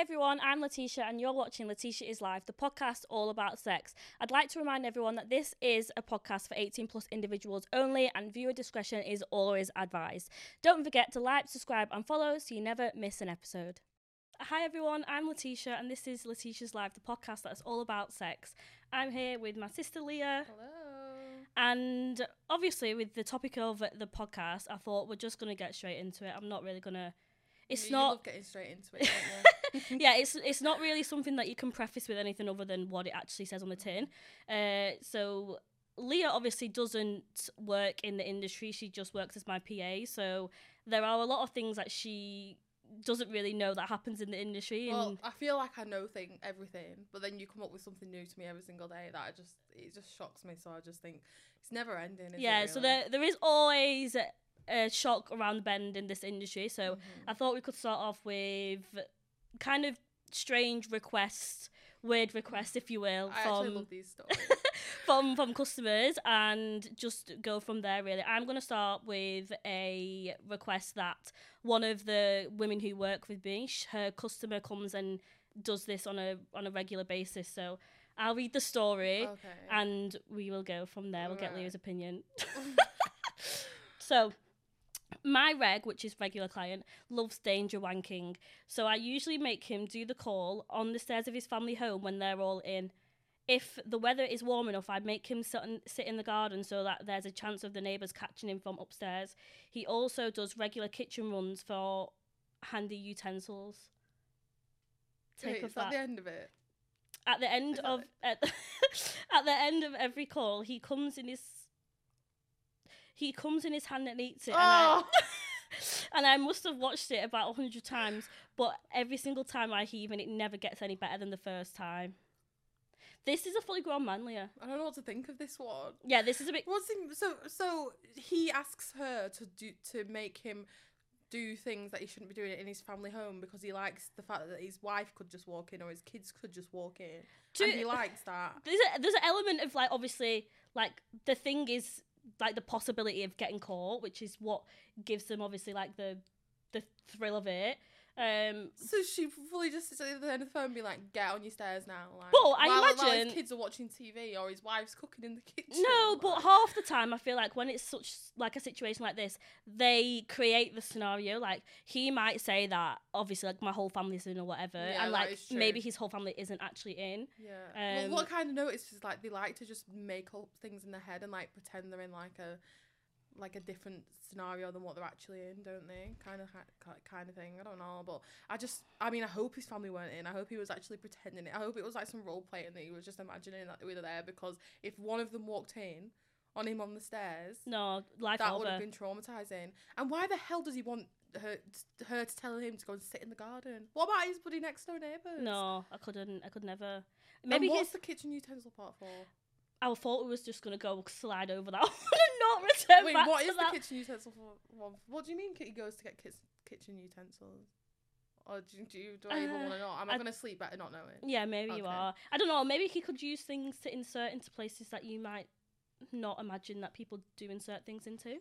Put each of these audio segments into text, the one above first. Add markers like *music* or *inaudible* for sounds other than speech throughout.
everyone, I'm Latiesha, and you're watching Latiesha is Live, the podcast all about sex. I'd like to remind everyone that this is a podcast for 18 plus individuals only, and viewer discretion is always advised. Don't forget to like, subscribe, and follow so you never miss an episode. Hi everyone, I'm Latiesha, and this is Latiesha's Live, the podcast that's all about sex. I'm here with my sister Leah. Hello. And obviously, with the topic of the podcast, I thought we're just going to get straight into it. I'm not really going to. It's you, not. Love getting straight into it. Don't you? *laughs* *laughs* yeah, it's it's not really something that you can preface with anything other than what it actually says on the tin. Uh, so Leah obviously doesn't work in the industry; she just works as my PA. So there are a lot of things that she doesn't really know that happens in the industry. And well, I feel like I know thing everything, but then you come up with something new to me every single day that I just it just shocks me. So I just think it's never ending. Yeah, it so there there is always a shock around the bend in this industry. So Mhm. I thought we could start off with kind of strange requests, weird requests, if you will, I from love these *laughs* stories. from from customers, and just go from there. Really, I'm gonna start with a request that one of the women who work with me, her customer comes and does this on a on a regular basis. So I'll read the story okay. and we will go from there. We'll get Alright. Leah's opinion. *laughs* *laughs* so, my reg, which is regular client, loves danger wanking. So I usually make him do the call on the stairs of his family home when they're all in. If the weather is warm enough, I'd make him sit in, sit in the garden so that there's a chance of the neighbours catching him from upstairs. He also does regular kitchen runs for handy utensils. Take Wait, is that that the end of it? at the end of at, *laughs* at the end of every call he comes in his he comes in his hand and eats it and, I, Oh, *laughs* and I must have watched it about a hundred times but every single time I heave and it never gets any better than the first time this is a fully grown man Leah I don't know what to think of this one. yeah this is a bit What's in, so so he asks her to do to make him do things that he shouldn't be doing in his family home because he likes the fact that his wife could just walk in or his kids could just walk in Do- and he likes that. there's a, there's an element of like obviously like the thing is like the possibility of getting caught which is what gives them obviously like the the thrill of it um So she fully just sits at the end of the phone and be like, "Get on your stairs now." Like, Well, I while, while imagine- his kids are watching TV or his wife's cooking in the kitchen. No, but half the time I feel like when it's such like a situation like this, they create the scenario. Like he might say that obviously like my whole family's in or whatever, Yeah, and like maybe his whole family isn't actually in. Yeah. Um, well, what I kind of noticed is like they like to just make up things in their head and like pretend they're in like a like a different scenario than what they're actually in, don't they? Kind of kind of thing. I don't know, but I just I mean I hope his family weren't in. I hope he was actually pretending it. I hope it was like some role playing that he was just imagining that we were there because if one of them walked in on him on the stairs, No, life that would have been traumatizing. And why the hell does he want her her to tell him to go and sit in the garden? What about his bloody next door neighbours? No, I couldn't. I could never. Maybe and his. what's the kitchen utensil part for? I thought we was just gonna go slide over that *laughs* one and not return Wait, back what to is the kitchen utensil for? for- What do you mean he goes to get kis- kitchen utensils? Or do, do you do I even Uh, want to know? Am I, I- gonna sleep better not knowing? Yeah, maybe you are. I don't know. Maybe he could use things to insert into places that you might not imagine that people do insert things into.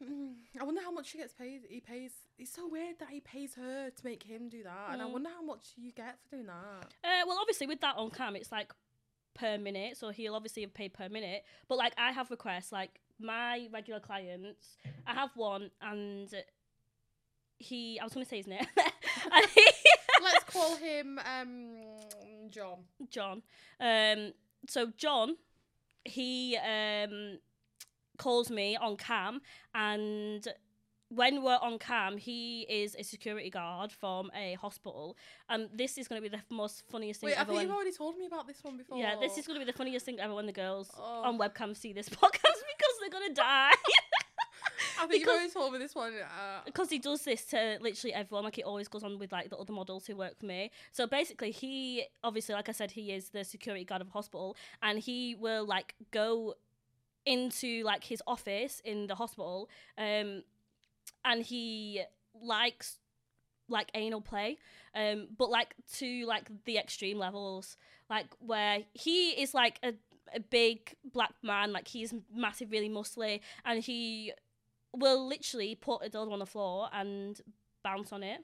*sighs* I wonder how much she gets paid. He pays. It's so weird that he pays her to make him do that, and I Mm. wonder how much you get for doing that. Uh, well, obviously with that on cam, it's like per minute, so he'll obviously have paid per minute. But like I have requests, like my regular clients, I have one, and he, I was gonna say his name, *laughs* *laughs* Let's call him um John. John. Um, so John, he um calls me on cam, and when we're on cam, he is a security guard from a hospital, and this is going to be the most funniest thing ever. Wait, I ever. think when- you've already told me about this one before. Yeah, this is going to be the funniest thing ever when the girls on Oh. webcam see this *laughs* podcast because they're going to die. *laughs* I think you've because- already told me this one. Uh, because he does this to literally everyone, like it always goes on with like the other models who work for me. So basically, he obviously, like I said, he is the security guard of a hospital, and he will like go into like his office in the hospital, um, and he likes like anal play, um, but like to like the extreme levels, like where he is like a a big black man, like he's massive, really muscly, and he will literally put a dildo on the floor and bounce on it.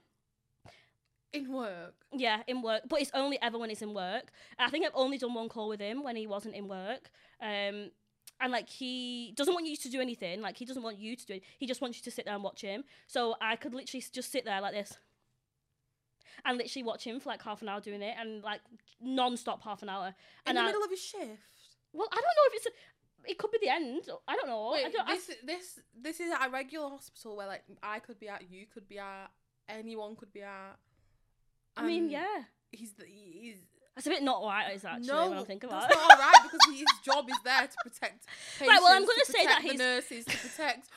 In work. Yeah, in work, but it's only ever when it's in work. I think I've only done one call with him when he wasn't in work. Um, and like he doesn't want you to do anything. Like he doesn't want you to do it. He just wants you to sit there and watch him. So I could literally just sit there like this, and literally watch him for like half an hour doing it, and like non-stop half an hour. In And the I, middle of his shift. well, I don't know if it's. A, it could be the end. I don't know. Wait, don't. I- this this this is at a regular hospital where like I could be at, you could be at, anyone could be at. I mean, yeah, He's the he's that's a bit not right. Is actually no, when I think about that's it. not alright because his job is there to protect. Patients, *laughs* Right, well, I'm to gonna say that protect the he's- nurses to protect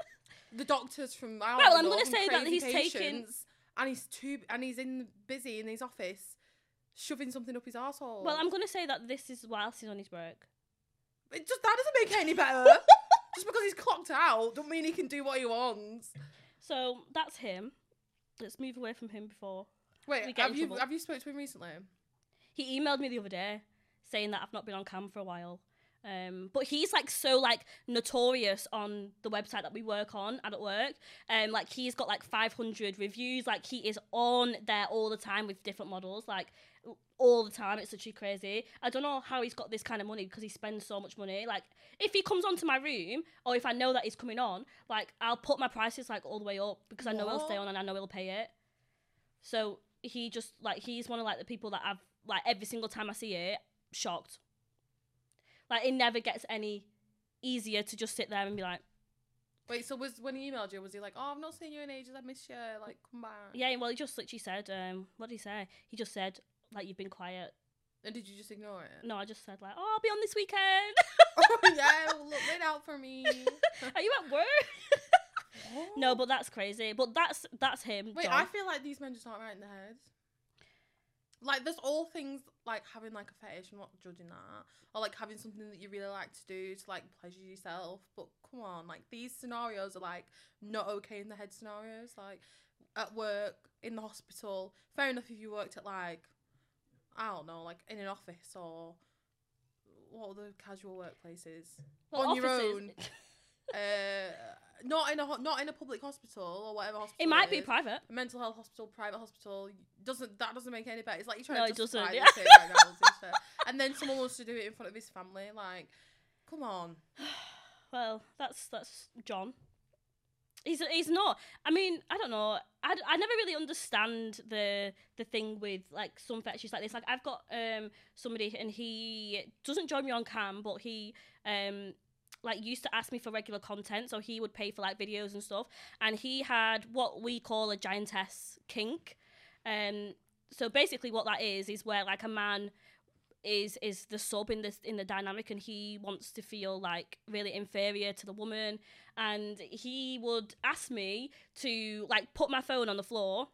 *laughs* the doctors from. Right, well, I'm gonna say that he's taking- patients, and he's too and he's in busy in his office, shoving something up his asshole. Well, I'm gonna say that this is whilst he's on his break. It just that doesn't make it any better. *laughs* just because he's clocked out, don't mean he can do what he wants. So that's him. Let's move away from him before We Wait, get have you trouble. have you spoke to him recently? He emailed me the other day saying that I've not been on cam for a while. Um, but he's like so like notorious on the website that we work on at work. Um, like he's got like 500 reviews. Like he is on there all the time with different models. Like all the time. It's literally crazy. I don't know how he's got this kind of money because he spends so much money. Like if he comes onto my room or if I know that he's coming on, like I'll put my prices like all the way up because I know he'll stay on and I know he'll pay it. So he just like he's one of like the people that I've like every single time I see it, shocked. Like it never gets any easier to just sit there and be like, Wait, so was when he emailed you, was he like, "Oh, I've not seen you in ages. I miss you. Like, come back." yeah. Well, he just literally said, um, what did he say? He just said like you've been quiet. And did you just ignore it? No, I just said like, oh, I'll be on this weekend. *laughs* oh yeah, *laughs* look it out for me. *laughs* Are you at work? no, but that's crazy. But that's that's him. Wait, John. I feel like these men just aren't right in the head. Like, there's all things like having like a fetish. I'm not judging that, or like having something that you really like to do to like pleasure yourself. But come on, like these scenarios are like not okay in the head scenarios. Like at work, in the hospital. Fair enough if you worked at like I don't know, like in an office or what other casual workplaces. Well, on your own. *laughs* uh, not in a ho- not in a public hospital or whatever hospital. It might be is. private. a mental health hospital, private hospital doesn't that doesn't make any better. It's like you're trying No, to it doesn't, yeah. *laughs* right now, and then someone wants to do it in front of his family. Like, come on. *sighs* Well, that's that's John. He's he's not. I mean, I don't know. I, I never really understand the the thing with like some fetishes like this. Like I've got um somebody and he doesn't join me on cam, but he um like used to ask me for regular content, so he would pay for like videos and stuff. And he had what we call a giantess kink. Um, so basically, what that is is where like a man is is the sub in this in the dynamic and he wants to feel like really inferior to the woman and he would ask me to like put my phone on the floor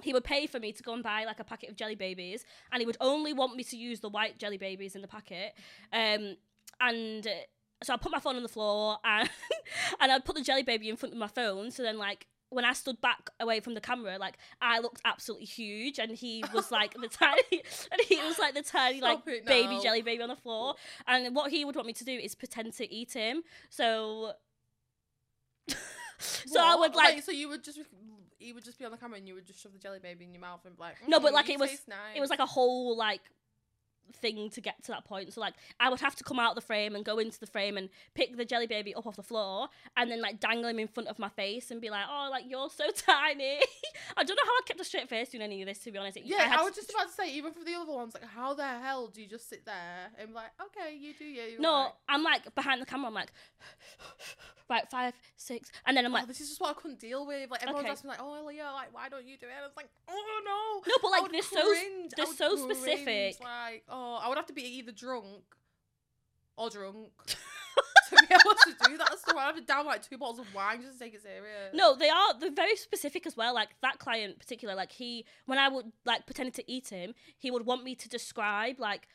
he would pay for me to go and buy like a packet of jelly babies and he would only want me to use the white jelly babies in the packet um and so I put my phone on the floor and *laughs* and I'd put the jelly baby in front of my phone so then like when I stood back away from the camera, like I looked absolutely huge, and he was like the *laughs* tiny, *laughs* and he was like the tiny like Stop it baby jelly baby on the floor. And what he would want me to do is pretend to eat him. So, so I would like so you would just he would just be on the camera and you would just shove the jelly baby in your mouth and be like No, but, "Mm, like, it was- nice." it was like a whole like thing to get to that point. So like I would have to come out of the frame and go into the frame and pick the jelly baby up off the floor and then like dangle him in front of my face and be like, "Oh, like you're so *laughs* tiny." I don't know how I kept a straight face doing any of this. To be honest, It- Yeah, I, to- was just about to say, even for the other ones, like, how the hell do you just sit there and be like, okay, you do you. No, I'm like behind the camera. I'm like, *sighs* right, five, six, and then I'm oh, like, this is just what I couldn't deal with. Like everyone's Okay. asking, like, "Oh, Leah, like, why don't you do it?" And I was like, "Oh no, No, but, like, they're so- cringe. I they're so cringe, specific. Like, oh, I would have to be either drunk or drunk *laughs* to be able to do that stuff. I'd have to down like two bottles of wine just to take it serious. No, they are. They're very specific as well. Like that client, in particular, like he, when I would like pretended to eat him, he would want me to describe like,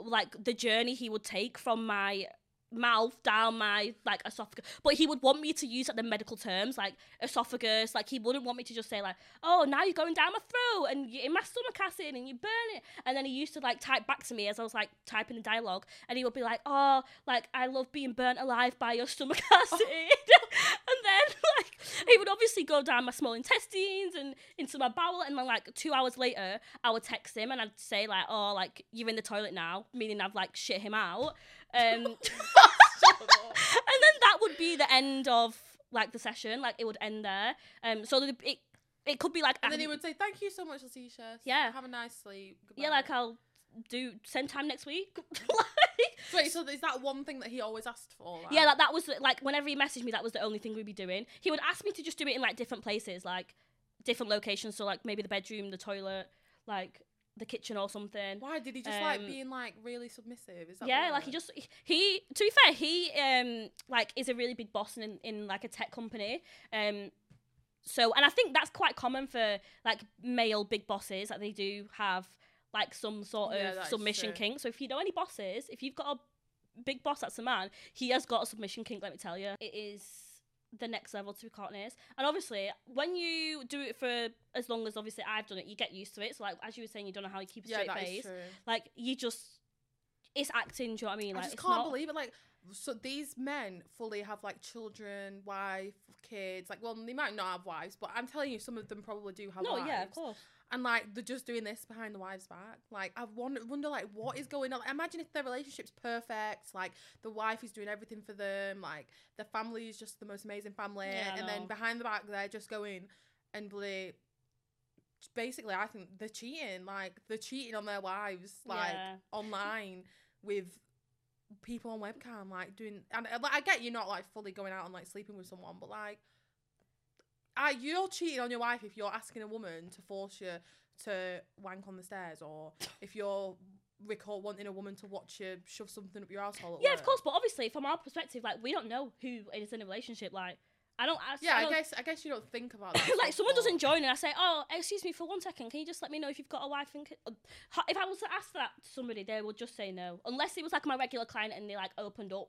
like the journey he would take from my mouth down my like esophagus. But he would want me to use like the medical terms like esophagus. Like he wouldn't want me to just say like oh now you're going down my throat and you in my stomach acid and you burn it and then he used to like type back to me as I was like typing the dialogue. And he would be like oh like I love being burnt alive by your stomach *laughs* acid *laughs* *laughs* and then *laughs* like it would obviously go down my small intestines and into my bowel, and then like two hours later, I would text him and I'd say like, "Oh, like you're in the toilet now," meaning I've like shit him out. Um, *laughs* *laughs* and then that would be the end of like the session. Like it would end there. Um, so the, it it could be like And then he would say, "Thank you so much, Latiesha. Yeah. have a nice sleep." yeah, like I'll do same time next week. like, So *laughs* Wait, so is that one thing that he always asked for? Like? yeah, like that was like whenever he messaged me, that was the only thing we'd be doing. He would ask me to just do it in like different places, like different locations. So like maybe the bedroom, the toilet, like the kitchen or something. Why did he just like Um, being like really submissive? Is that yeah, like he just he to be fair, he um like is a really big boss in in like a tech company. Um so and I think that's quite common for like male big bosses that they do have like some sort of submission kink. So if you know any bosses, if you've got a big boss that's a man, he has got a submission kink, let me tell you. It is the next level to be. And obviously, when you do it for as long as obviously I've done it, you get used to it. So like as you were saying, you don't know how you keep a Yeah, straight face. Like you just it's acting, do you know what I mean? I Like just can't not, believe it. Like, so these men fully have like children, wife, kids. Like, well, they might not have wives, but I'm telling you, some of them probably do have No, wives. yeah, of course. And like, they're just doing this behind the wives' back. Like, I wonder, wonder like, what is going on? Like, imagine if their relationship's perfect. Like, the wife is doing everything for them. Like, the family is just the most amazing family. Yeah, and then behind the back, they're just going and bloody. Basically, I think they're cheating. Like, they're cheating on their wives. Like, Yeah. online with people on webcam like doing and like I get you're not like fully going out and like sleeping with someone but like I you're cheating on your wife if you're asking a woman to force you to wank on the stairs or if you're record wanting a woman to watch you shove something up your asshole at Yeah, of course. But obviously, from our perspective, like we don't know who is in a relationship. Like I don't. I, yeah I I, guess I guess you don't think about *laughs* that like someone doesn't join and I say, "Oh, excuse me for one second. Can you just let me know if you've got a wife?" And ki-" Uh, if I was to ask that to somebody, they would just say no, unless it was like my regular client and they like opened up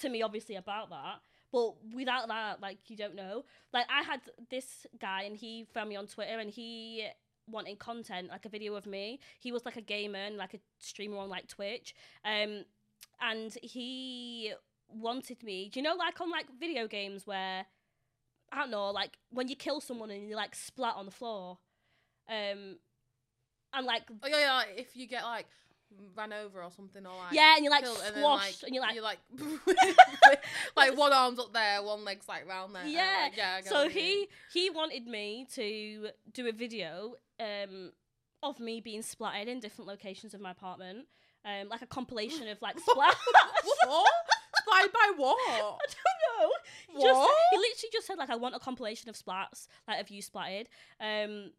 to me, obviously about that. But without that, like you don't know. Like I had this guy and he found me on Twitter and he wanted content, like a video of me. He was like a gamer and like a streamer on like Twitch. Um, and he wanted me. Do you know like on like video games where I don't know, like when you kill someone and you like splat on the floor, um, and like oh yeah, yeah if you get like ran over or something or like yeah, and you're like killed and then, squashed, and you're like, you're like *laughs* *laughs* like one arm's up there one leg's like round there Yeah, like, yeah so he he wanted me to do a video um of me being splattered in different locations of my apartment, um, like a compilation of like splat. *laughs* what by by what I don't know. He Just, he literally just said like, I want a compilation of splats, like of you splatted. Um,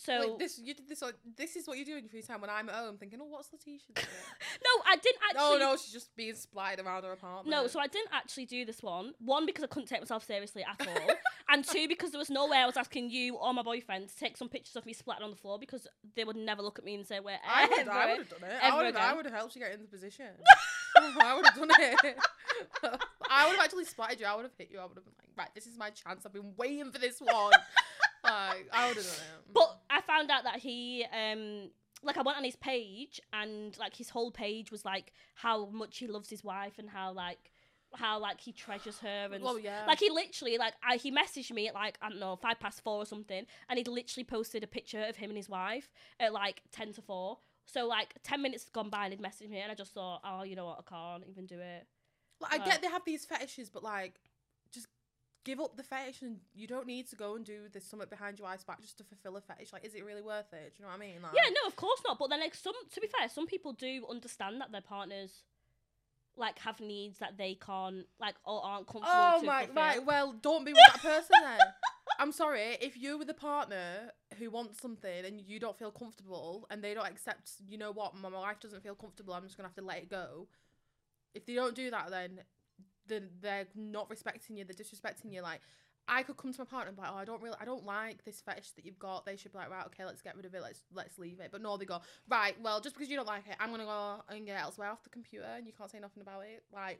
so Wait, this you did this. on- This is what you do in your free time when I'm at home, thinking, "Oh, what's Latiesha doing?" *laughs* no, I didn't actually. oh no, she's just being splattered around her apartment. No, so I didn't actually do this one. One because I couldn't take myself seriously at all, *laughs* and two because there was no way I was asking you or my boyfriend to take some pictures of me splattered on the floor because they would never look at me and say we're I would, ever. I would have done it. I would have, I would have helped you get in the position. *laughs* I would have done it. I would have actually splattered you. I would have hit you. I would have been like, right, this is my chance. I've been waiting for this one. Like, I would have done it. But I found out that he um like I went on his page and like his whole page was like how much he loves his wife and how like how like he treasures her and well, yeah. Like he literally, like I, he messaged me at like I don't know five past four or something, and he'd literally posted a picture of him and his wife at like ten to four. So like ten minutes had gone by and he'd messaged me, and I just thought, oh, you know what, I can't even do it. Like, I get they have these fetishes, but like, give up the fetish, and you don't need to go and do this something behind your eyes back just to fulfill a fetish. Like, is it really worth it? Do you know what I mean? Like, Yeah, no, of course not. But then like some, to be fair, some people do understand that their partners like have needs that they can't like or aren't comfortable. Oh my, fulfill. right. Well, don't be with that person then. *laughs* I'm sorry if you're with a partner who wants something and you don't feel comfortable and they don't accept. You know what? My wife doesn't feel comfortable. I'm just gonna have to let it go. If they don't do that, then then they're not respecting you. They're disrespecting you. Like. I could come to my partner and be like, oh, I don't really, I don't like this fetish that you've got. They should be like, right, okay, let's get rid of it. Let's let's leave it. But no, they go, right, well, just because you don't like it, I'm gonna go and get elsewhere off the computer, and you can't say nothing about it. Like,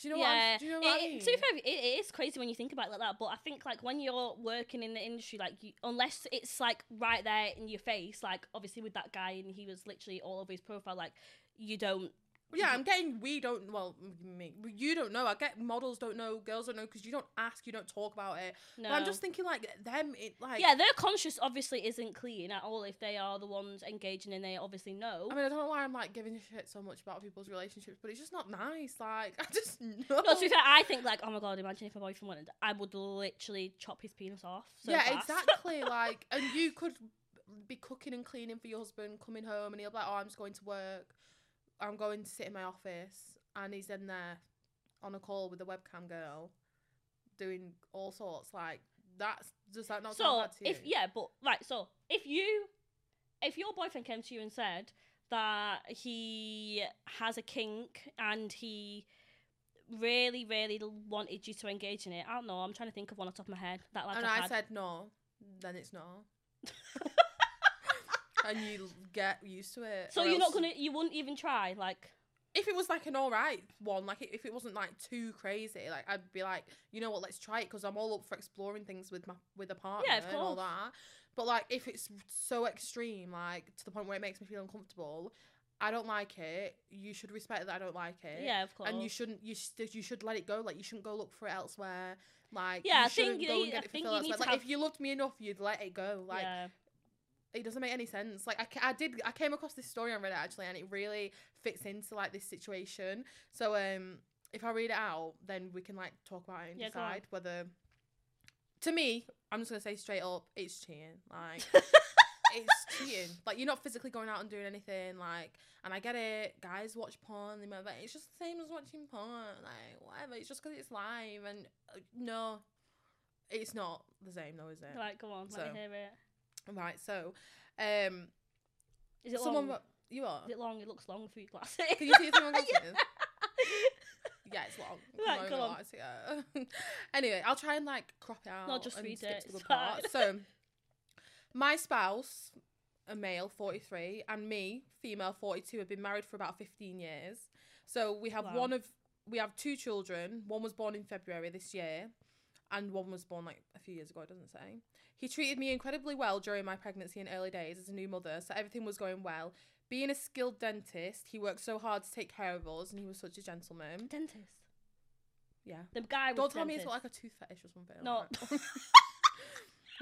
do you know what? I'm, do you know what it, I mean? to be fair, it, it is crazy when you think about it like that. But I think like when you're working in the industry, like you, unless it's like right there in your face, like obviously with that guy and he was literally all over his profile, like you don't Yeah, I'm getting. We don't. Well, me. You don't know. I get models don't know. Girls don't know because you don't ask. You don't talk about it. No. But I'm just thinking like them. It like. yeah, their conscience obviously isn't clean at all if they are the ones engaging and they obviously know. I mean, I don't know why I'm like giving a shit so much about people's relationships, but it's just not nice. Like, *laughs* I just know. no, to be fair, I think like, oh my god, imagine if my boyfriend wanted, I would literally chop his penis off. So yeah, fast. exactly. *laughs* like, and you could be cooking and cleaning for your husband, coming home, and he'll be like, "Oh, I'm just going to work. I'm going to sit in my office," and he's in there on a call with a webcam girl, doing all sorts. Like, that's does that not sound so bad to you? if yeah, but right, so if you, if your boyfriend came to you and said that he has a kink and he really, really wanted you to engage in it, I don't know. I'm trying to think of one off the top of my head that like and I had. said no, then it's no. *laughs* and you get used to it. so or you're not gonna, you wouldn't even try, like. if it was like an alright one, like if it wasn't like too crazy, like I'd be like, you know what, let's try it because I'm all up for exploring things with my with a partner Yeah, of and all course. that. But like if it's so extreme, like to the point where it makes me feel uncomfortable, I don't like it. You should respect that I don't like it. Yeah, of course. And you shouldn't. You st- you should let it go. Like you shouldn't go look for it elsewhere. Like Yeah, you I think shouldn't you go and get I it think fulfilled you need elsewhere. to Like have- if you loved me enough, you'd let it go. Like yeah. It doesn't make any sense. Like I, I did, I came across this story on Reddit actually, and it really fits into like this situation. So um, if I read it out, then we can like talk about it and Yeah, decide whether. To me, I'm just gonna say straight up, it's cheating. Like *laughs* it's cheating. Like you're not physically going out and doing anything. Like, and I get it. Guys watch porn. They might like, it's just the same as watching porn. Like whatever. It's just because it's live. And uh, no, it's not the same, though, is it? Like, go on. Let me hear it. Right. So, um, Is it someone long? wa- you are. Is it long? It looks long through your glasses. Can you see it through my glasses? Yeah, it's long. *laughs* Right, I'm not go gonna on. lie to you. anyway, I'll try and like crop it out. just and read skip it, to the it's part. So, my spouse, a male, 43, and me, female, 42, have been married for about 15 years. So we have Wow. one of we have two children. One was born in February this year, and one was born like a few years ago. It doesn't say. He treated me incredibly well during my pregnancy and early days as a new mother, so everything was going well. Being a skilled dentist, he worked so hard to take care of us, and he was such a gentleman. Dentist. Yeah. The guy was Don't tell me dentist. it's got like a tooth fetish or something. No. *laughs*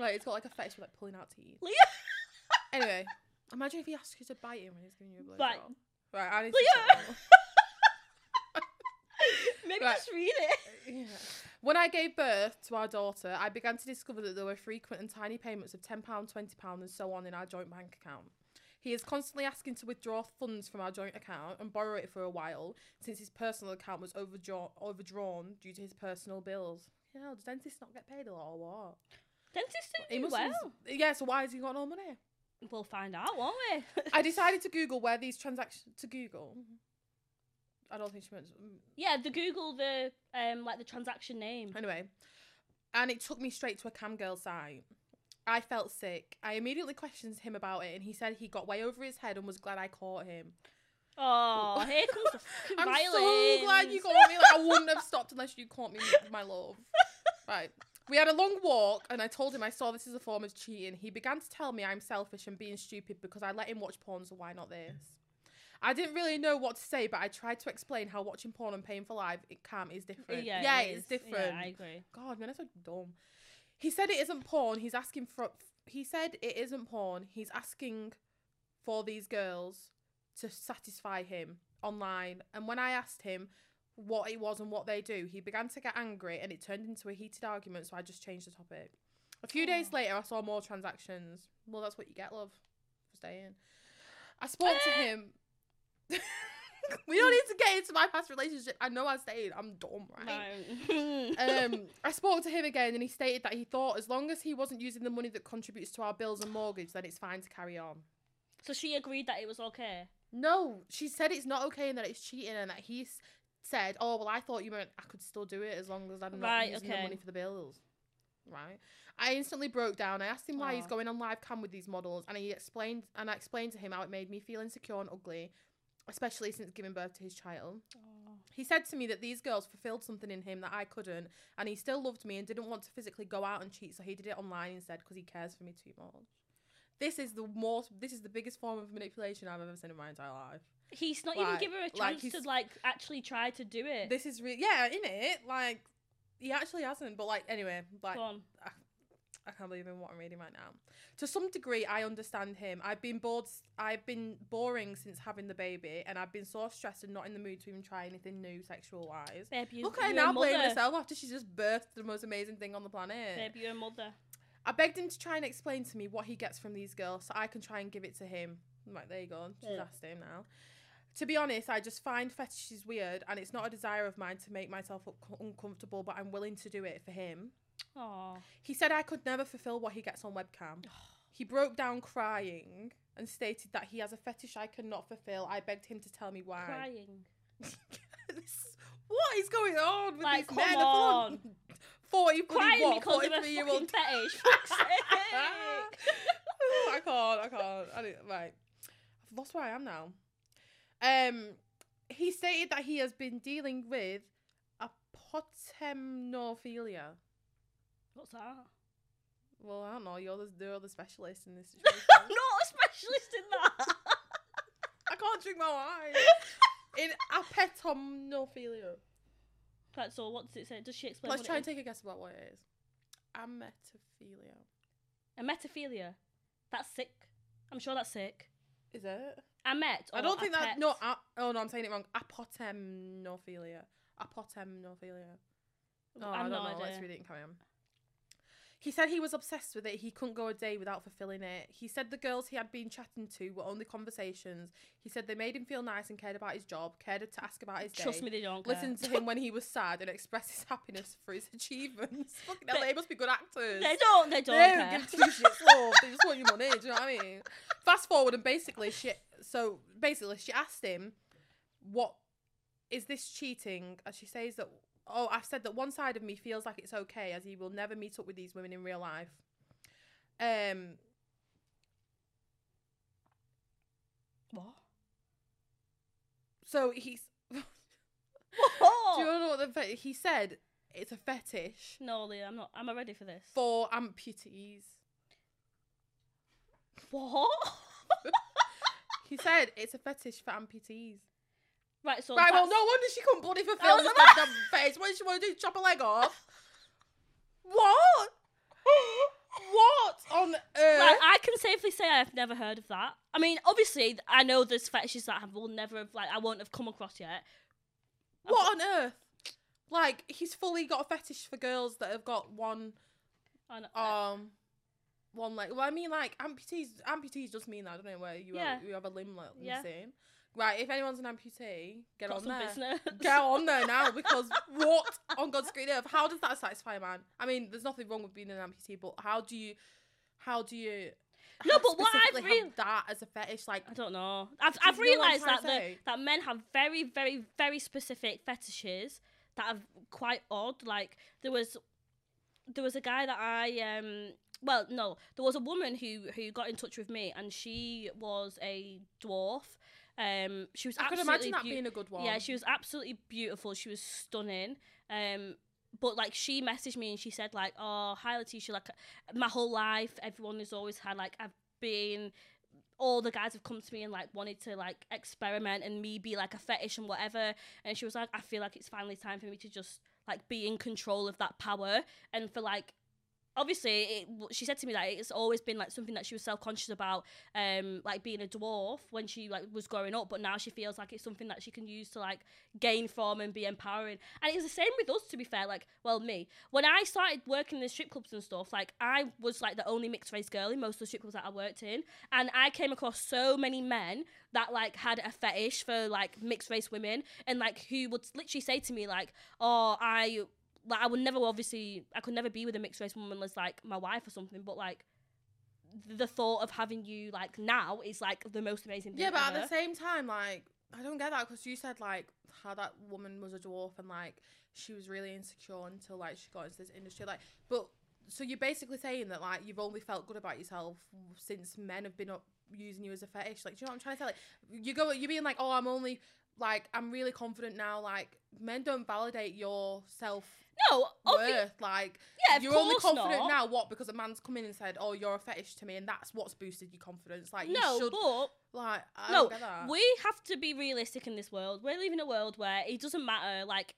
Like, it's got like a fetish with like pulling out teeth. Leah. *laughs* Anyway, imagine if he asked you to bite him when he's giving you a blowjob. Right. Right, I need Leah. to *laughs* Maybe Right. just read it. Yeah. When I gave birth to our daughter, I began to discover that there were frequent and tiny payments of £10, £20, and so on in our joint bank account. He is constantly asking to withdraw funds from our joint account and borrow it for a while, since his personal account was overdrawn, overdrawn due to his personal bills. You know, does dentist not get paid a lot or what? Dentist He do must well. yeah, so why has he got no money? We'll find out, won't we? I decided to Google where these transactions to Google. Mm-hmm. I don't think she meant. yeah, the Google the um like the transaction name. Anyway, and it took me straight to a cam girl site. I felt sick. I immediately questioned him about it, and he said he got way over his head and was glad I caught him. Oh, here comes the *laughs* fucking I'm violence. so glad you caught me. Like I wouldn't have stopped unless you caught me, my love. *laughs* Right. We had a long walk, and I told him I saw this as a form of cheating. He began to tell me I'm selfish and being stupid because I let him watch porn, so why not this? I didn't really know what to say, but I tried to explain how watching porn and paying for live it cam is different. Yeah, yeah it it's is. different. Yeah, I agree. God, man, that's so dumb. He said it isn't porn. He's asking for. He said it isn't porn. He's asking for these girls to satisfy him online. And when I asked him what it was and what they do, he began to get angry, and it turned into a heated argument. So I just changed the topic. A few days oh. later, I saw more transactions. Well, that's what you get, love, for staying. I spoke to *laughs* him. We don't need to get into my past relationship. I know I stayed. I'm dumb, right? No. *laughs* um, I spoke to him again, and he stated that he thought as long as he wasn't using the money that contributes to our bills and mortgage, then it's fine to carry on. so she agreed that it was okay. No, she said it's not okay and that it's cheating, and that he said, "Oh well, I thought you meant I could still do it as long as I'm not Right, using the money for the bills." Right. I instantly broke down. I asked him why he's going on live cam with these models, and he explained, and I explained to him how it made me feel insecure and ugly, especially since giving birth to his child. He said to me that these girls fulfilled something in him that I couldn't, and he still loved me and didn't want to physically go out and cheat, so he did it online instead because he cares for me too much. this is the most. This is the biggest form of manipulation I've ever seen in my entire life. He's not even Like- give her a like chance to he's- like actually try to do it. This is really yeah, in it like he actually hasn't. But like anyway, like. I can't believe in what I'm reading right now. To some degree, I understand him. I've been bored. I've been boring since having the baby, and I've been so stressed and not in the mood to even try anything new sexual wise. Babe, you, Look at her now blaming mother. herself after she's just birthed the most amazing thing on the planet. Babe, you're a mother. I begged him to try and explain to me what he gets from these girls so I can try and give it to him. I'm like, there you go. She's Yeah. asked him now. To be honest, I just find fetishes weird and it's not a desire of mine to make myself uncomfortable, but I'm willing to do it for him. Aw. He said I could never fulfill what he gets on webcam. He broke down crying and stated that he has a fetish I cannot fulfill. I begged him to tell me why. Crying. This- what is going on with Like, these men? come full on. 40, Crying what, because of a 43 year old fetish. *laughs* Sake. I can't. I can't. I don't, right. I've lost where I am now. Um, he stated that he has been dealing with apotemnophilia. What's that? Well, I don't know. You're the, you're the specialist in this *laughs* situation. I'm not a specialist in that. I can't drink my wine. *laughs* In apotemnophilia. That's all. What does it say? Does she explain Let's try and take a guess about what it is. Ametophilia. is? A metaphilia. That's sick. I'm sure that's sick. Is it? I met. I don't think that. No. A, oh no, I'm saying it wrong. Apotemnophilia. Apotemnophilia. Oh, no, I I've don't no know. Let's read it and carry on. He said he was obsessed with it. He couldn't go a day without fulfilling it. He said the girls he had been chatting to were only conversations. He said they made him feel nice and cared about his job, cared to ask about his Trust day. me, they don't. Care. Listen to him when he was sad and express his happiness for his achievements. *laughs* Fucking hell, they must be good actors. They don't. They don't They don't give two shits, love. They just want your money. Do you know what I mean? Fast forward, and basically, she so basically she asked him, "What is this cheating?" And she says that, "Oh, I've said that one side of me feels like it's okay, as he will never meet up with these women in real life." Um, What? so he's. *laughs* Do you know what the he said? It's a fetish No, Leah, I'm not. I'm I ready for this? for amputees. What? *laughs* He said it's a fetish for amputees. Right. So. Right, well, no wonder she couldn't bloody I fulfill was this goddamn face. What did she want to do? Chop a leg off? What? *gasps* what on earth? Like, I can safely say I've never heard of that. I mean, obviously, I know there's fetishes that I will never have, like, I won't have come across yet. what on earth? Like, he's fully got a fetish for girls that have got one I know- arm, um, one leg. Well, I mean, like, amputees, amputees just mean that. I don't know where you, Yeah. have, you have a limb like Yeah. missing. Right, if anyone's an amputee, get got on there. business. Get on there now *laughs* because what on God's green earth? How does that satisfy a man? I mean, there's nothing wrong with being an amputee, but how do you, how do you? No, but what I've specifically real- have that as a fetish, like I don't know. I've, Do I've you know what I'm realised that the, that men have very, very, very specific fetishes that are quite odd. Like there was there was a guy that I um well no there was a woman who who got in touch with me and she was a dwarf. Um, she was I could imagine that beau- being a good one. Yeah, she was absolutely beautiful. She was stunning. Um, but like she messaged me and she said like, "Oh, hi Latiesha. Like my whole life, everyone has always had like I've been." All the guys have come to me and like wanted to like experiment and me be like a fetish and whatever. And she was like, I feel like it's finally time for me to just like be in control of that power and for like obviously it, she said to me that it's always been like something that she was self-conscious about um like being a dwarf when she like was growing up but now she feels like it's something that she can use to like gain from and be empowering. And it's the same with us to be fair like well me. When i started working in the strip clubs and stuff like i was like the only mixed race girl in most of the strip clubs that i worked in and i came across so many men that like had a fetish for like mixed race women and like who would literally say to me like oh i like I would never obviously I could never be with a mixed race woman as like my wife or something, but like the thought of having you like now is like the most amazing thing. yeah, but ever. at the same time, like I don't get that because you said like how that woman was a dwarf and like she was really insecure until like she got into this industry. Like, but so you're basically saying that like you've only felt good about yourself since men have been up using you as a fetish. Like, do you know what I'm trying to say? Like, you go, you're being like, oh, I'm only like I'm really confident now. Like men don't validate your self No, worth. Like yeah, you're only confident not. now. What? Because a man's come in and said, "Oh, you're a fetish to me," and that's what's boosted your confidence. Like no, you should. but like I no, don't get that. we have to be realistic in this world. We're living in a world where it doesn't matter, like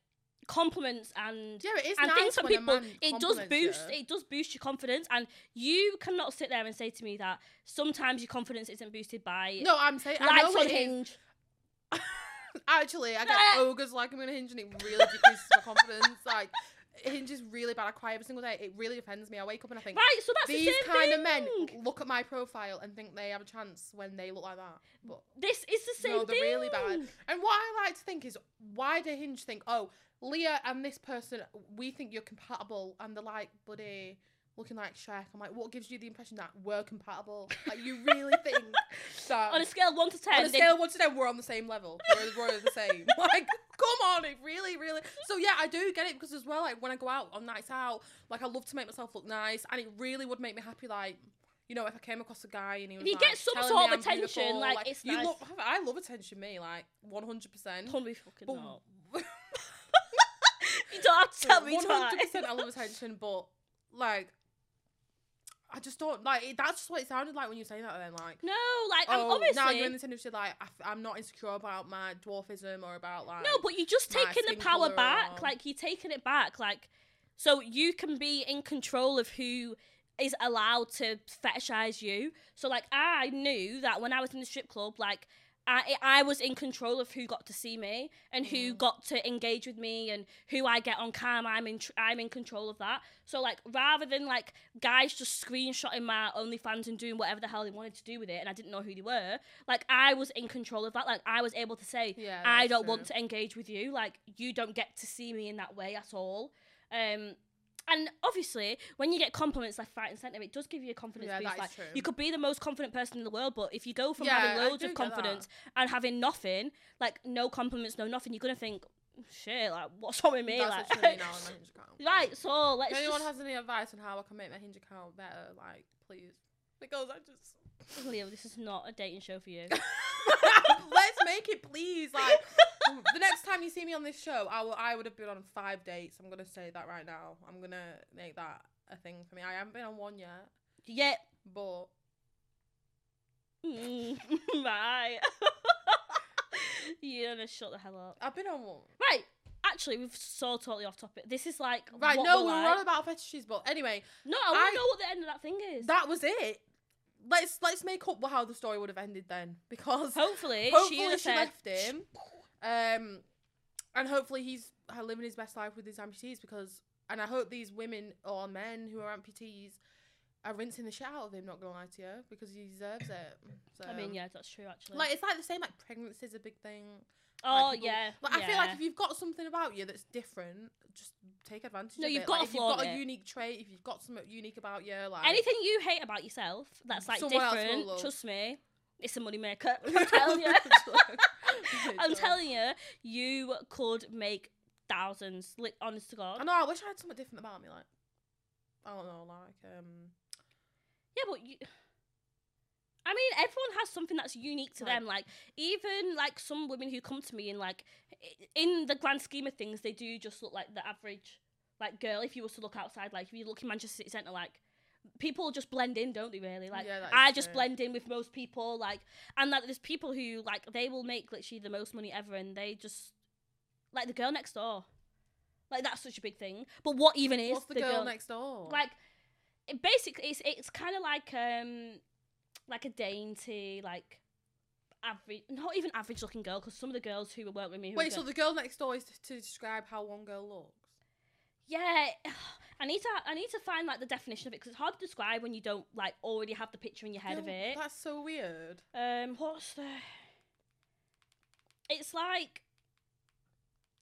compliments and yeah, it is and nice things from people. It does boost. you. It does boost your confidence, and you cannot sit there and say to me that sometimes your confidence isn't boosted by No, I'm saying I know on it is. Actually, I get *laughs* ogres like I'm gonna hinge and it really decreases my confidence. Like hinge is really bad. I cry every single day. It really offends me. I wake up and I think Right, so that's these the same kind thing. of men look at my profile and think they have a chance when they look like that. But This is the same no, they're thing. really bad. And what I like to think is why do Hinge think, oh, Leah and this person, we think you're compatible, and they're like, buddy, looking like Shrek. I'm like, what gives you the impression that we're compatible? Like you really think *laughs* that On a scale of one to ten, on a scale of one to ten, we're on the same level. We're, we're the same. *laughs* Like, come on, it really, really. *laughs* So yeah, I do get it because as well, like when I go out on nights out, like I love to make myself look nice, and it really would make me happy. Like, you know, if I came across a guy and he was you like, get some sort of attention, beautiful, like, it's you nice. love, I love attention, me like one hundred percent. Be fucking But not. You don't have to tell me hundred percent, I love attention, but like. I just don't like it. That's just what it sounded like when you were saying that. Then, like, No, like I'm oh, obviously now you're in this industry. Like, I, am not insecure about my dwarfism or about like. No, but you're just taking the power back. or- Like you're taking it back. Like so you can be in control of who is allowed to fetishize you. So like I knew that when I was in the strip club, like I I was in control of who got to see me and who Mm. got to engage with me and who I get on cam. I'm in tr- I'm in control of that. So like rather than like guys just screenshotting my OnlyFans and doing whatever the hell they wanted to do with it, and I didn't know who they were, like I was in control of that. Like I was able to say, Yeah, I don't want to engage with you. Like you don't get to see me in that way at all. Um, and obviously, when you get compliments left, right, and centre, it does give you a confidence Yeah, boost. Like true. you could be the most confident person in the world, but if you go from Yeah, having loads of confidence and having nothing, like no compliments, no nothing, you're gonna think, shit, like what's wrong with me? That's like, now on *laughs* my Hinge account. right. So let's If anyone just. has any advice on how I can make my Hinge account better, like please, because I just Leah, this is not a dating show for you. *laughs* let's make it, please. Like the next time you see me on this show, I will. I would have been on five dates. I'm gonna say that right now. I'm gonna make that a thing for me. I haven't been on one yet, Yet, but Mm, *laughs* right. *laughs* You're gonna shut the hell up. I've been on one. Right. Actually, we've so totally off topic. This is like Right, no, we're we were like. on about fetishes, but anyway, No, I want to know what the end of that thing is. that was it. Let's let's make up how the story would have ended then, because hopefully, hopefully she, she, said, left him, um, and hopefully he's living his best life with his amputees. Because, and I hope these women or men who are amputees are rinsing the shit out of him. Not gonna lie to you, because he deserves it. So, I mean, yeah, that's true. Actually. like it's like the same. Like pregnancy is a big thing. Oh people- yeah. Like I feel like if you've got something about you that's different, just take advantage. No, of you've it. got like, if you've got a it. unique trait, if you've got something unique about you, like anything you hate about yourself that's like Someone else will different. Trust me, it's a money maker. *laughs* *laughs* I'm telling you. *laughs* I'm telling you, you could make thousands. Like, honest to God. I know. I wish I had something different about me. Like I don't know. Like um. Yeah, but you. I mean, everyone has something that's unique to Right. them. Like, even like some women who come to me and like, in the grand scheme of things, they do just look like the average like girl. If you was to look outside, like if you look in Manchester City Centre, like people just blend in, don't they? Really, like Yeah, I just true. blend in with most people. Like, and like there's people who like they will make literally the most money ever, and they just like the girl next door. Like that's such a big thing. But what even is What's the, girl, next door? like it basically it's it's kind of like um like a dainty like average not even average looking girl because some of the girls who were work with me Wait, so the girl next door is to, describe how one girl looks. yeah *sighs* I need to I need to find like the definition of it because it's hard to describe when you don't like already have the picture in your head of it That's so weird. um what's the it's like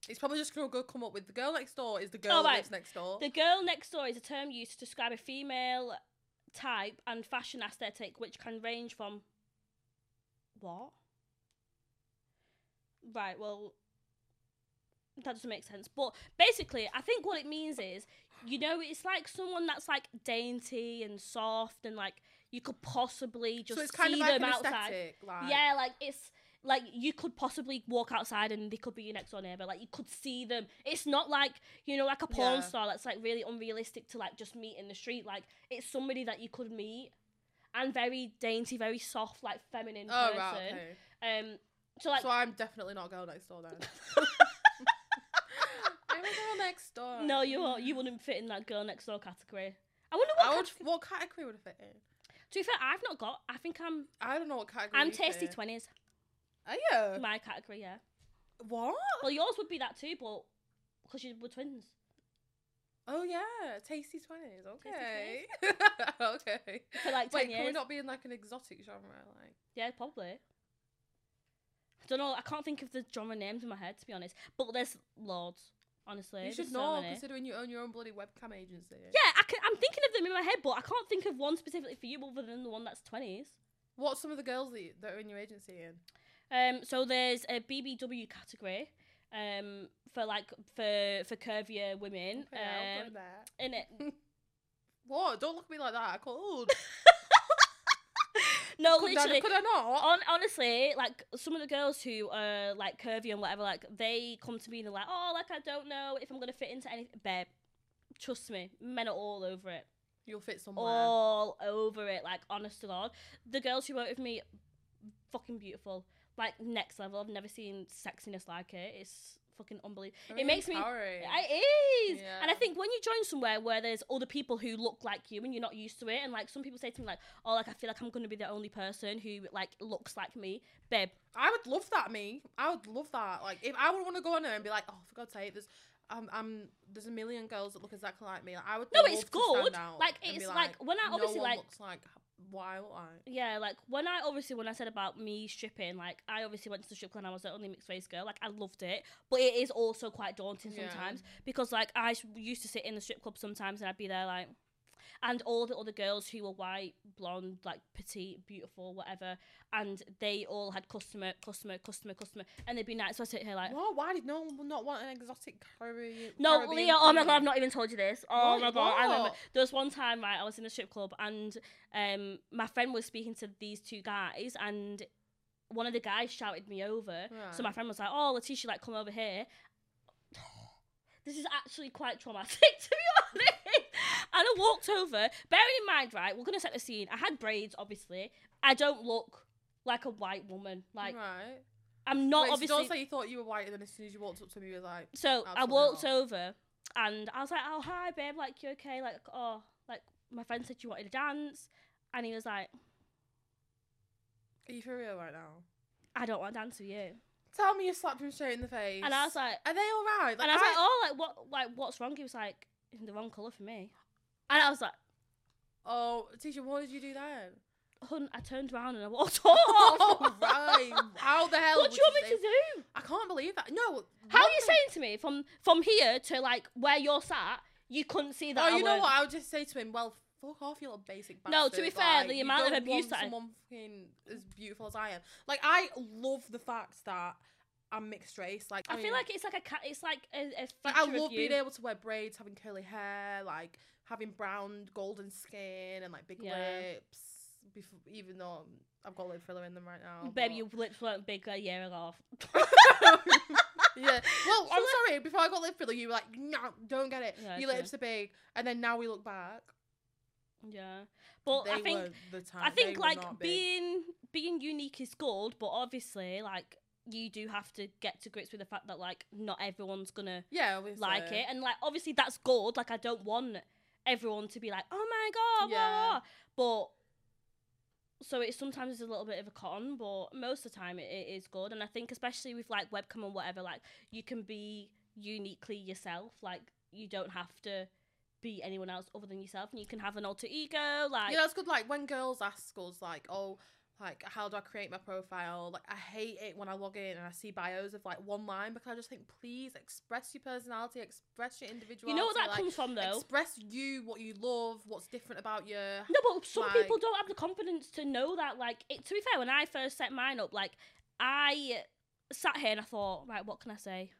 It's probably just gonna go come up with the girl next door is the girl Oh, that right. lives next door. the girl next door is a term used to describe a female type and fashion aesthetic which can range from what right well that doesn't make sense but basically i think what it means is you know it's like someone that's like dainty and soft and like you could possibly just so it's kind see of like them outside aesthetic. Like, yeah like it's like you could possibly walk outside and they could be your next door neighbor. Like you could see them. It's not like you know, like a porn Yeah. star that's like really unrealistic to like just meet in the street. Like it's somebody that you could meet, and very dainty, very soft, like feminine Oh person. right, okay. Um, so like so I'm definitely not girl next door then. *laughs* I'm a girl next door. no, you won't- you wouldn't fit in that girl next door category. I wonder what. I would, what category would it fit in? to be fair, I've not got. I think I'm. I don't know what category. I'm tasty twenties. Are you? My category, yeah. What? Well, yours would be that too, but because you were twins. Oh yeah, tasty twenties. Okay. *laughs* okay. For like ten Wait, can years. we not be in like an exotic genre? Like, Yeah, probably. I don't know. I can't think of the genre names in my head to be honest. But there's loads. Honestly, you should know, many. considering you own your own bloody webcam agency. Yeah, I can, I'm thinking of them in my head, but I can't think of one specifically for you other than the one that's twenties. What's some of the girls that, you, that are in your agency in? Um, so there's a BBW category, um, for like for for curvier women. Okay, I'll go um, there. in it. *laughs* What? Don't look at me like that. I could. *laughs* No, could, literally. I, could I not? On, honestly, like some of the girls who are like curvy and whatever, like they come to me and they're like, "Oh, like I don't know if I'm gonna fit into anything." Babe, trust me, men are all over it, You'll fit somewhere. all over it. Like honest to God, the girls who work with me, fucking beautiful, like next level. I've never seen sexiness like it. It's fucking unbelievable. Very it makes me- empowering. It is, and I think when you join somewhere where there's other people who look like you and you're not used to it, and like some people say to me like, "Oh, like I feel like I'm gonna be the only person who like looks like me," babe. I would love that, me. I would love that. Like, if I would want to go on there and be like, oh, for God's sake, there's, um, um, there's a million girls that look exactly like me. Like, I would. No, it's good. Like, it's like, when I no obviously, one like- looks like what I. Yeah, like when I obviously when I said about me stripping, like I obviously went to the strip club and I was the only mixed race girl. Like I loved it, but it is also quite daunting Yeah. sometimes because like I used to sit in the strip club sometimes and I'd be there like, and all the other girls who were white, blonde, like petite, beautiful, whatever, and they all had customer, customer, customer, customer, and they'd be nice. So I sit here like. What? Why did no one not want an exotic Caribbean? No, Caribbean Leah. Oh my god, I've not even told you this. Oh What? my god, I remember there was one time right, I was in a strip club and um my friend was speaking to these two guys and one of the guys shouted me over. So my friend was like, "Oh, Latiesha, like come over here." *sighs* This is actually quite traumatic *laughs* to be honest. And I walked over. Bearing in mind, right, we're gonna set the scene. I had braids, obviously. I don't look like a white woman. Like right. I'm not Wait, obviously. don't say you thought you were white, and then as soon as you walked up to me, you were like, So I walked not. over and I was like, "Oh hi, babe. Like you okay? Like oh, like my friend said you wanted to dance," and he was like, "Are you for real right now?" "I don't want to dance with you." Tell me you slapped him straight in the face. And I was like, "Are they all right?" and I was like, "Oh, like what? Like what's wrong?" He was like, "In the wrong color for me." And I was like, "Oh, teacher, what did you do then?" "Hun," I turned around and I walked *laughs* off. oh, right. How the hell? What do you want me to do? I can't believe that. No. How are you saying to me from from here to like where you're sat? You couldn't see that. Oh, I you know what? I would just say to him, "Well, fuck off, you little basic bastard." No, to be fair, Like, the amount of abuse that I- someone fucking as beautiful as I am. Like, I love the fact that I'm mixed race. Like, I, mean, feel like it's like a ca- it's like a, a Like, I feature love being able to wear braids, having curly hair, like having brown, golden skin, and like big Yeah. lips. Before, even though I've got lip filler in them right now. Babe, but- your lips weren't big a year ago. yeah. Well, I'm So sorry. Before I got lip filler, you were like, no, don't get it. Yeah, Your lips are big, and then now we look back. Yeah, but they I think were the time. I think like being being unique is gold, but obviously like you do have to get to grips with the fact that like not everyone's gonna yeah, obviously. like it, and like obviously that's good. Like I don't want everyone to be like, oh my god, Yeah. blah, blah. but. So it sometimes is a little bit of a con, but most of the time it, it is good. And I think especially with like webcam and whatever, like you can be uniquely yourself. Like you don't have to be anyone else other than yourself, and you can have an alter ego. Like Yeah, that's good. Like when girls ask us, like, oh, like how do I create my profile? Like I hate it when I log in and I see bios of like one line because I just think, please express your personality, express your individuality. you know what that like, comes from though. Express you, what you love, what's different about you. No, but some Like- people don't have the confidence to know that. Like, it, to be fair, when I first set mine up, like, I sat here and I thought, right, what can I say?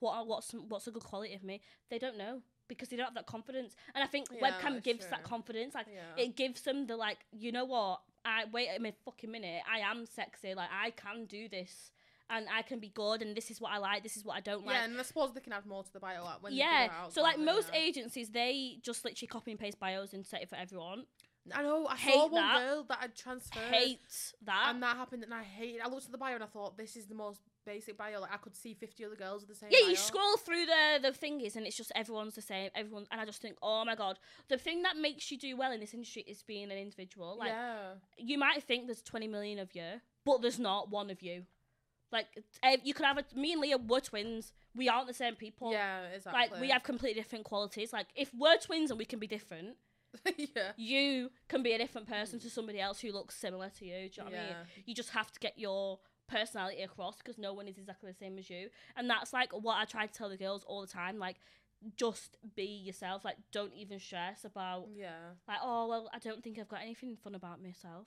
What what's what's a good quality of me? They don't know because they don't have that confidence. And I think Yeah, webcam gives that confidence. Like, Yeah. it gives them the like, you know what? I wait a minute, fucking minute. I am sexy. Like I can do this, and I can be good. And this is what I like. This is what I don't like. yeah, and I suppose they can add more to the bio like, when yeah. out, So like most agencies, they just literally copy and paste bios and set it for everyone. I know. I hate saw one that. girl that had transferred. Hate that. and that happened, and I hated. I looked at the bio and I thought, this is the most basic bio. Like I could see fifty other girls with the same. yeah, bio. you scroll through the the thingies and it's just everyone's the same. Everyone, and I just think, oh my god, the thing that makes you do well in this industry is being an individual. Like yeah, you might think there's 20 million of you, but there's not one of you. Like eh, you could have a me and Leah were twins. We aren't the same people. yeah, exactly. Like we have completely different qualities. Like if we're twins and we can be different, *laughs* yeah, you can be a different person to somebody else who looks similar to you. Do you know what I mean? You just have to get your personality across because no one is exactly the same as you. And that's like what I try to tell the girls all the time. Like, just be yourself. Like, don't even stress about yeah. like, oh well, I don't think I've got anything fun about myself.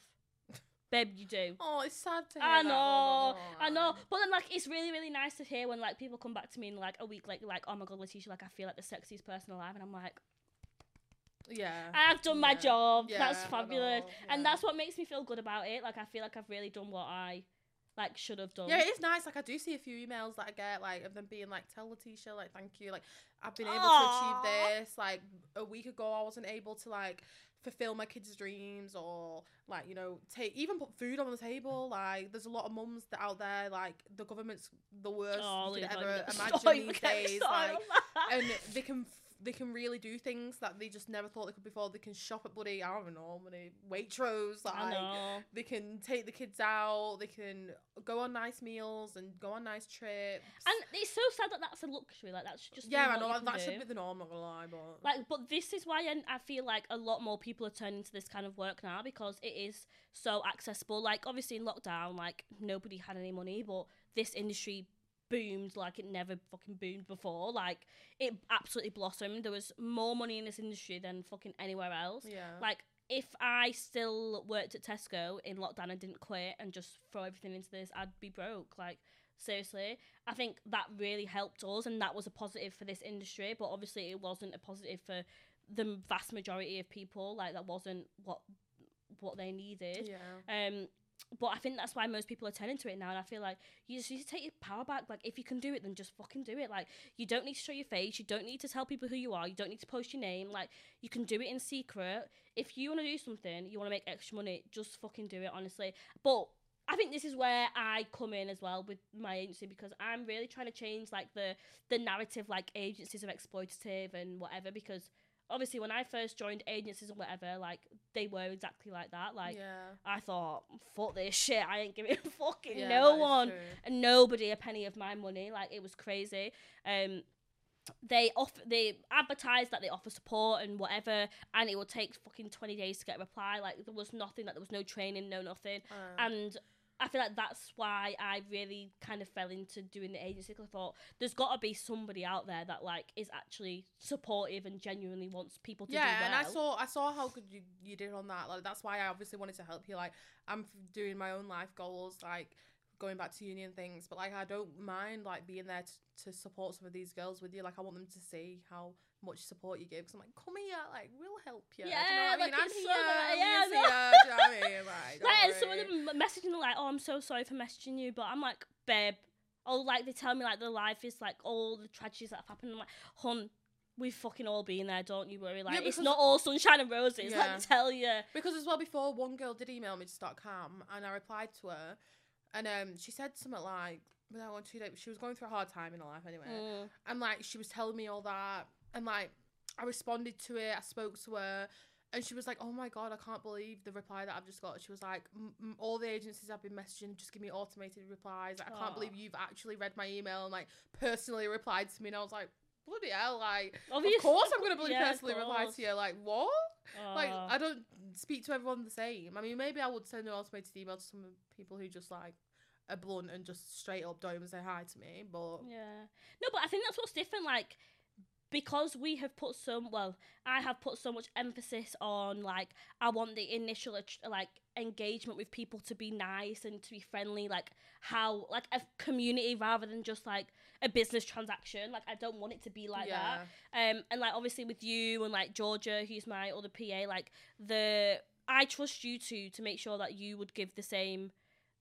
*laughs* Babe, you do. Oh, it's sad to hear oh I know, I know, but then like it's really, really nice to hear when like people come back to me in like a week, like like oh my god, Latiesha, like I feel like the sexiest person alive, and I'm like, Yeah. I've done my job. Yeah, that's fabulous, know, and that's what makes me feel good about it. Like I feel like I've really done what I like should have done. Yeah, it is nice. Like I do see a few emails that I get, like of them being like, "Tell Latiesha, like, thank you. Like, I've been able Aw. to achieve this. Like, a week ago, I wasn't able to like fulfill my kids' dreams or like you know take even put food on the table. Like, there's a lot of mums that out there like the government's the worst Oh, you could ever imagine *laughs* these don't get me days. Like, and they can they can really do things that they just never thought they could before. They can shop at bloody I don't know, bloody Waitrose. Like, I know. they can take the kids out. They can go on nice meals and go on nice trips. And it's so sad that that's a luxury. Like that's just yeah, I know that, that should be the norm. I'm not gonna lie, but Like, but this is why I, I feel like a lot more people are turning to this kind of work now because it is so accessible. Like, obviously in lockdown, like nobody had any money, but this industry boomed like it never fucking boomed before. Like, it absolutely blossomed. There was more money in this industry than fucking anywhere else. yeah, Like, if I still worked at Tesco in lockdown and didn't quit and just throw everything into this, I'd be broke. Like, seriously. I think that really helped us and that was a positive for this industry, but obviously it wasn't a positive for the vast majority of people. Like, that wasn't what what they needed. yeah, Um, but I think that's why most people are turning to it now, and I feel like you just need to take your power back. Like, if you can do it, then just fucking do it. Like, you don't need to show your face. You don't need to tell people who you are. You don't need to post your name. Like, you can do it in secret. If you want to do something, you want to make extra money, just fucking do it. Honestly, but. I think this is where I come in as well with my agency because I'm really trying to change like the the narrative like agencies are exploitative and whatever because obviously when I first joined agencies and whatever like they were exactly like that like yeah. I thought, fuck this shit. I ain't giving *laughs* fucking yeah no one and nobody a penny of my money. Like it was crazy. Um, they offer they advertised that they offer support and whatever, and it would take fucking twenty days to get a reply. Like there was nothing. Like there was no training, no nothing. Uh, And I feel like that's why I really kind of fell into doing the agency. 'cause I thought there's got to be somebody out there that like is actually supportive and genuinely wants people to do yeah, well. and I saw I saw how good you, you did on that. Like that's why I obviously wanted to help you. Like I'm doing my own life goals, like going back to union things. But like I don't mind like being there to, to support some of these girls with you. Like I want them to see how much support you give. Because I'm like, come here, like we'll help you. Do you know Yeah, what I mean? like, I'm it's here. so nice. Yeah, I do you know what I mean? *laughs* Like, Like, some of them messaging like, "Oh, I'm so sorry for messaging you," but I'm like, "Babe," or like they tell me like the life is like all the tragedies that have happened. I'm like, "Hun, we've fucking all been there. Don't you worry. Like, it's not all sunshine and roses. Let me tell you." Because as well before one girl did email me to start cam and I replied to her and um she said something like without one two days she was going through a hard time in her life anyway. Mm. And like she was telling me all that and like I responded to it, I spoke to her and she was like, "Oh my god, I can't believe the reply that I've just got." She was like, "All the agencies I've been messaging just give me automated replies. Like, I can't believe you've actually read my email and like personally replied to me." And I was like, "Bloody hell!" Like, Obvious- of course I'm gonna bloody yeah, personally reply to you. Like, what? Like I don't speak to everyone the same. I mean, maybe I would send an automated email to some people who just like are blunt and just straight up don't even say hi to me. But Yeah. No, but I think that's what's different. Like, because we have put some, well, I have put so much emphasis on, like, I want the initial, like, engagement with people to be nice and to be friendly, like, how, like, a community rather than just, like, a business transaction. Like, I don't want it to be like yeah, that. Um, and, like, obviously with you and, like, Georgia, who's my other PA, like, the, I trust you two to make sure that you would give the same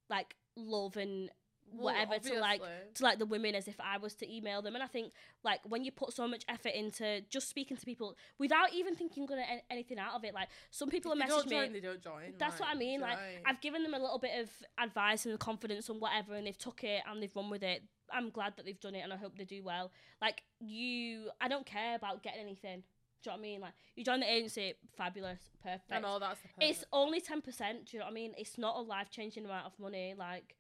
like love and Well, whatever to like to like the women as if I was to email them. And I think like when you put so much effort into just speaking to people without even thinking gonna anything out of it, like some people If have they don't messaged join, me. they don't join. That's what I mean, like, know I mean? I've given them a little bit of advice and confidence and whatever, and they've took it and they've run with it. I'm glad that they've done it, and I hope they do well. Like you, I don't care about getting anything. Do you know what I mean? Like you join the agency, fabulous, perfect. I know that's It's only ten percent. Do you know what I mean? It's not a life changing amount of money. Like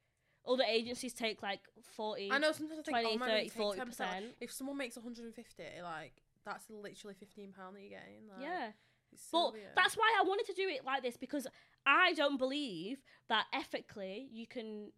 other agencies take like forty. I know sometimes I think 20, oh, 30, you take 10%, 40%. if someone makes 150, like that's literally 15 pound that you're getting. Like, Yeah. so But weird. that's why I wanted to do it like this because I don't believe that ethically you can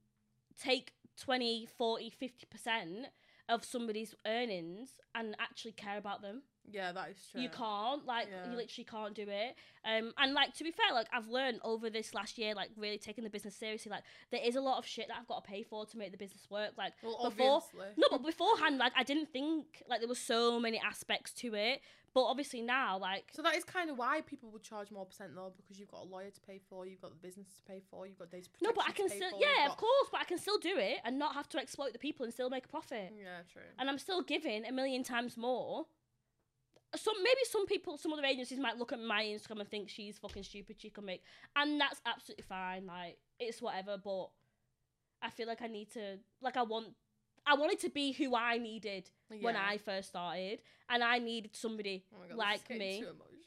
take 20, 40, 50% of somebody's earnings and actually care about them. yeah, that is true. You can't, like, Yeah. you literally can't do it. Um, and like to be fair, like I've learned over this last year, like really taking the business seriously. Like there is a lot of shit that I've got to pay for to make the business work. Like Well, before- obviously. no, but beforehand, like I didn't think like there were so many aspects to it. But obviously now, like So that is kind of why people would charge more percent though, because you've got a lawyer to pay for, you've got the business to pay for, you've got data protection. No, but I to can pay still, for, you've yeah, of got- course, but I can still do it and not have to exploit the people and still make a profit. Yeah, true. And I'm still giving a million times more. Some maybe some people, some other agencies might look at my Instagram and think she's fucking stupid. She can make, and that's absolutely fine. Like it's whatever, but I feel like I need to, like I want, I wanted to be who I needed when I first started, and I needed somebody Oh God, like me.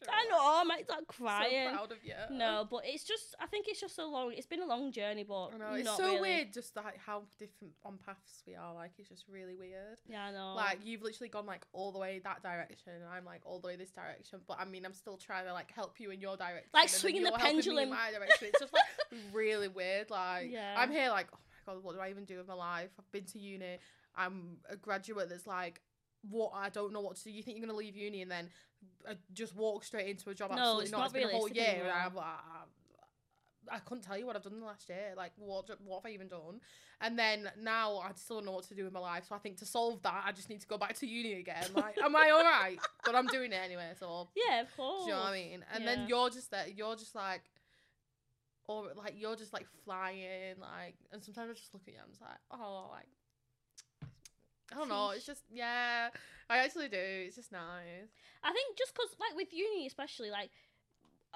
I know I might start crying. So proud of you. No, but it's just I think it's just so long. It's been a long journey, but I know it's so really. weird, just like how different on paths we are. Like it's just really weird. Yeah, I know. Like you've literally gone like all the way that direction, and I'm like all the way this direction. But I mean, I'm still trying to like help you in your direction. Like swinging the you're helping me in pendulum. my direction. It's just like *laughs* really weird. Like Yeah. I'm here like, oh my god, what do I even do with my life? I've been to uni. I'm a graduate that's like. What I don't know what to do. You think you're gonna leave uni and then uh, just walk straight into a job? No, Absolutely it's not. not It's been a whole realistic year, and anymore. I'm I couldn't tell you what I've done in the last year. Like, what what have I even done? And then now I still don't know what to do with my life. So I think to solve that, I just need to go back to uni again. Like, am I all right? *laughs* But I'm doing it anyway. So yeah, of course. do you know what I mean? And Yeah. then you're just there. You're just like, or like you're just like flying. Like, and sometimes I just look at you. And I'm just like, oh, like. I don't know. It's just yeah. I actually do. It's just nice. I think just because, like, with uni especially, like,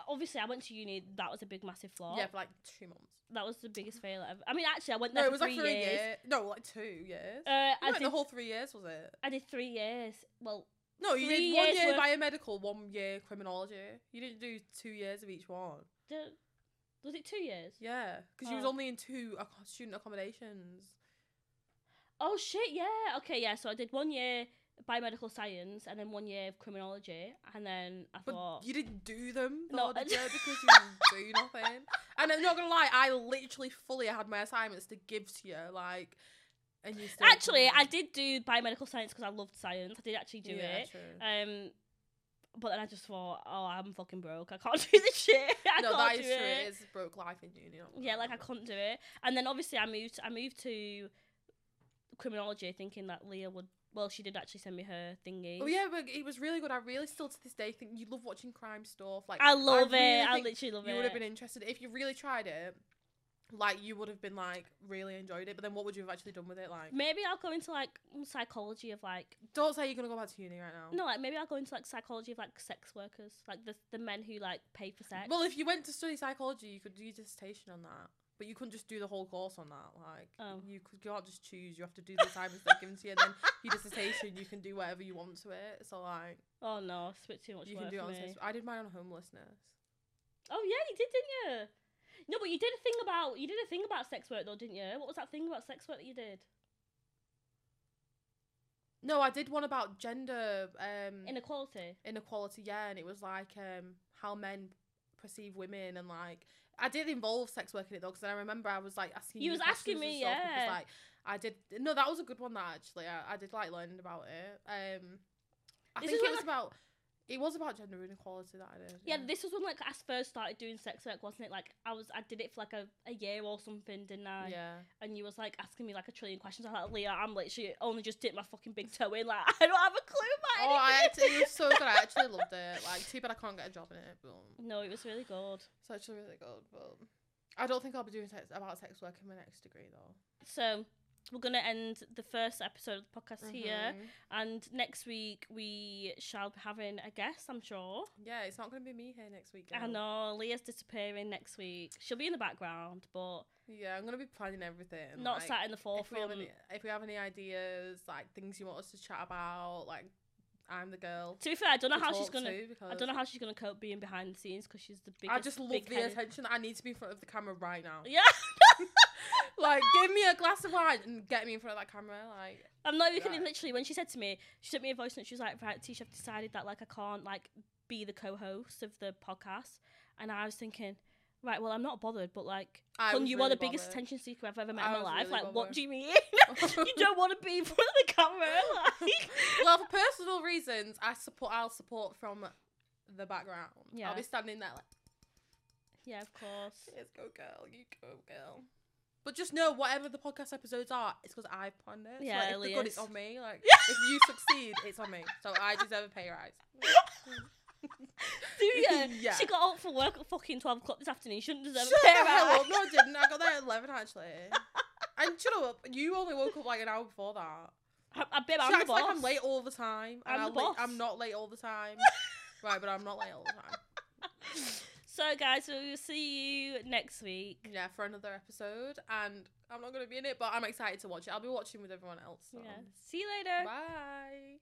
obviously I went to uni. That was a big, massive flaw. Yeah, for like two months. That was the biggest fail ever. I mean, actually, I went No, there it for was three like three years. years. No, like two years. Uh, I did. the whole three years was it? I did three years. Well, No, you did one year biomedical, one year criminology. You didn't do two years of each one. did, was it two years? Yeah, because you was Oh. only in two student accommodations. Oh shit! Yeah. Okay. Yeah. So I did one year biomedical science and then one year of criminology, and then I But thought. you didn't do them, No, though, I did you? *laughs* Because you didn't do nothing. And I'm not gonna lie, I literally fully had my assignments to give to you, like, and you still Actually, I did do biomedical science because I loved science. I did actually do yeah, it. True. Um, but then I just thought, oh, I'm fucking broke. I can't *laughs* do this shit. *laughs* I no, can't that do true. it. It is broke life in uni. Yeah, like I couldn't do it. And then obviously I moved. I moved to criminology, thinking that Leah would. Well, she did actually send me her thingy. Oh yeah, but it was really good. I really still to this day think you love watching crime stuff. Like I love really it. I literally love you it. You would have been interested if you really tried it. Like you would have been like really enjoyed it. But then what would you have actually done with it? Like Maybe I'll go into like psychology of like don't say you're gonna go back to uni right now. no, like maybe I'll go into like psychology of like sex workers, like the the men who like pay for sex. Well, if you went to study psychology, you could do your dissertation on that. But you couldn't just do the whole course on that. Like Oh. you could you can't just choose. You have to do the assignments they're given to you. And then your dissertation, you can do whatever you want to it. So like oh no, it's a bit too much you can do it on. me. I did mine on homelessness. Oh yeah, you did, didn't you? No, but you did a thing about you did a thing about sex work though, didn't you? What was that thing about sex work that you did? No, I did one about gender um, Inequality. inequality. Yeah, and it was like um, how men perceive women and like I did involve sex work in it though because I remember I was like asking You you was asking me, because, yeah. like I did no that was a good one that actually I, I did like learning about it um I This think it was I- about It was about gender inequality that I did. Yeah, this was when like I first started doing sex work, wasn't it? Like I was, I did it for like a, a year or something, didn't I? yeah. And you was like asking me like a trillion questions. I was like, Leah, I'm literally only just dipped my fucking big toe in. Like *laughs* I don't have a clue about Oh, I anything. *laughs* actually, it was so good. I actually loved it. Like, too bad I can't get a job in it, but No, it was really good. it's actually really good. But I don't think I'll be doing sex about sex work in my next degree though. So we're gonna end the first episode of the podcast here, Mhm. and next week we shall be having a guest. I'm sure. Yeah, it's not gonna be me here next week. I know Leah's disappearing next week. She'll be in the background, but Yeah, I'm gonna be planning everything. not like, sat in the if we, any, if we have any ideas, like things you want us to chat about, like I'm the girl. To be fair, I don't know how she's gonna. to I don't know how she's gonna cope being behind the scenes because she's the biggest. I just love the attention. I need to be in front of the camera right now. Yeah, *laughs* like, give me a glass of wine and get me in front of that camera. Like, I'm not even kidding. Right. Literally, when she said to me, she sent me a voice note. She was like, "Right, Tisha, I've decided that like I can't like be the co-host of the podcast," and I was thinking. Right, well, I'm not bothered, but like, I hun, was you are the really biggest bothered. attention seeker I've ever met I in my life. really like, what bothered. do you mean? *laughs* you don't want to be in front of the camera? Like, *laughs* well, for personal reasons, I support. I'll support from the background. Yeah. I'll be standing there like, yeah, of course. "Yes, go girl, you go girl." But just know, whatever the podcast episodes are, it's because I've planned it. Yeah, so like, if good, it's on me. Like, *laughs* if you succeed, it's on me. So I deserve a pay rise. Do you? *laughs* Yeah. She got up for work at fucking 12 o'clock this afternoon. She shouldn't deserve Shut a pay the hell rise. up! No, I didn't. I got there at *laughs* eleven actually. and shut up! You only woke up like an hour before that. I, I She I'm the acts boss. like I'm late all the time. and I'm the late- boss. I'm not late all the time. right, but I'm not late all the time. So, guys, we will see you next week. Yeah, for another episode, and I'm not gonna be in it, but I'm excited to watch it. I'll be watching with everyone else. So. Yeah. See you later. Bye.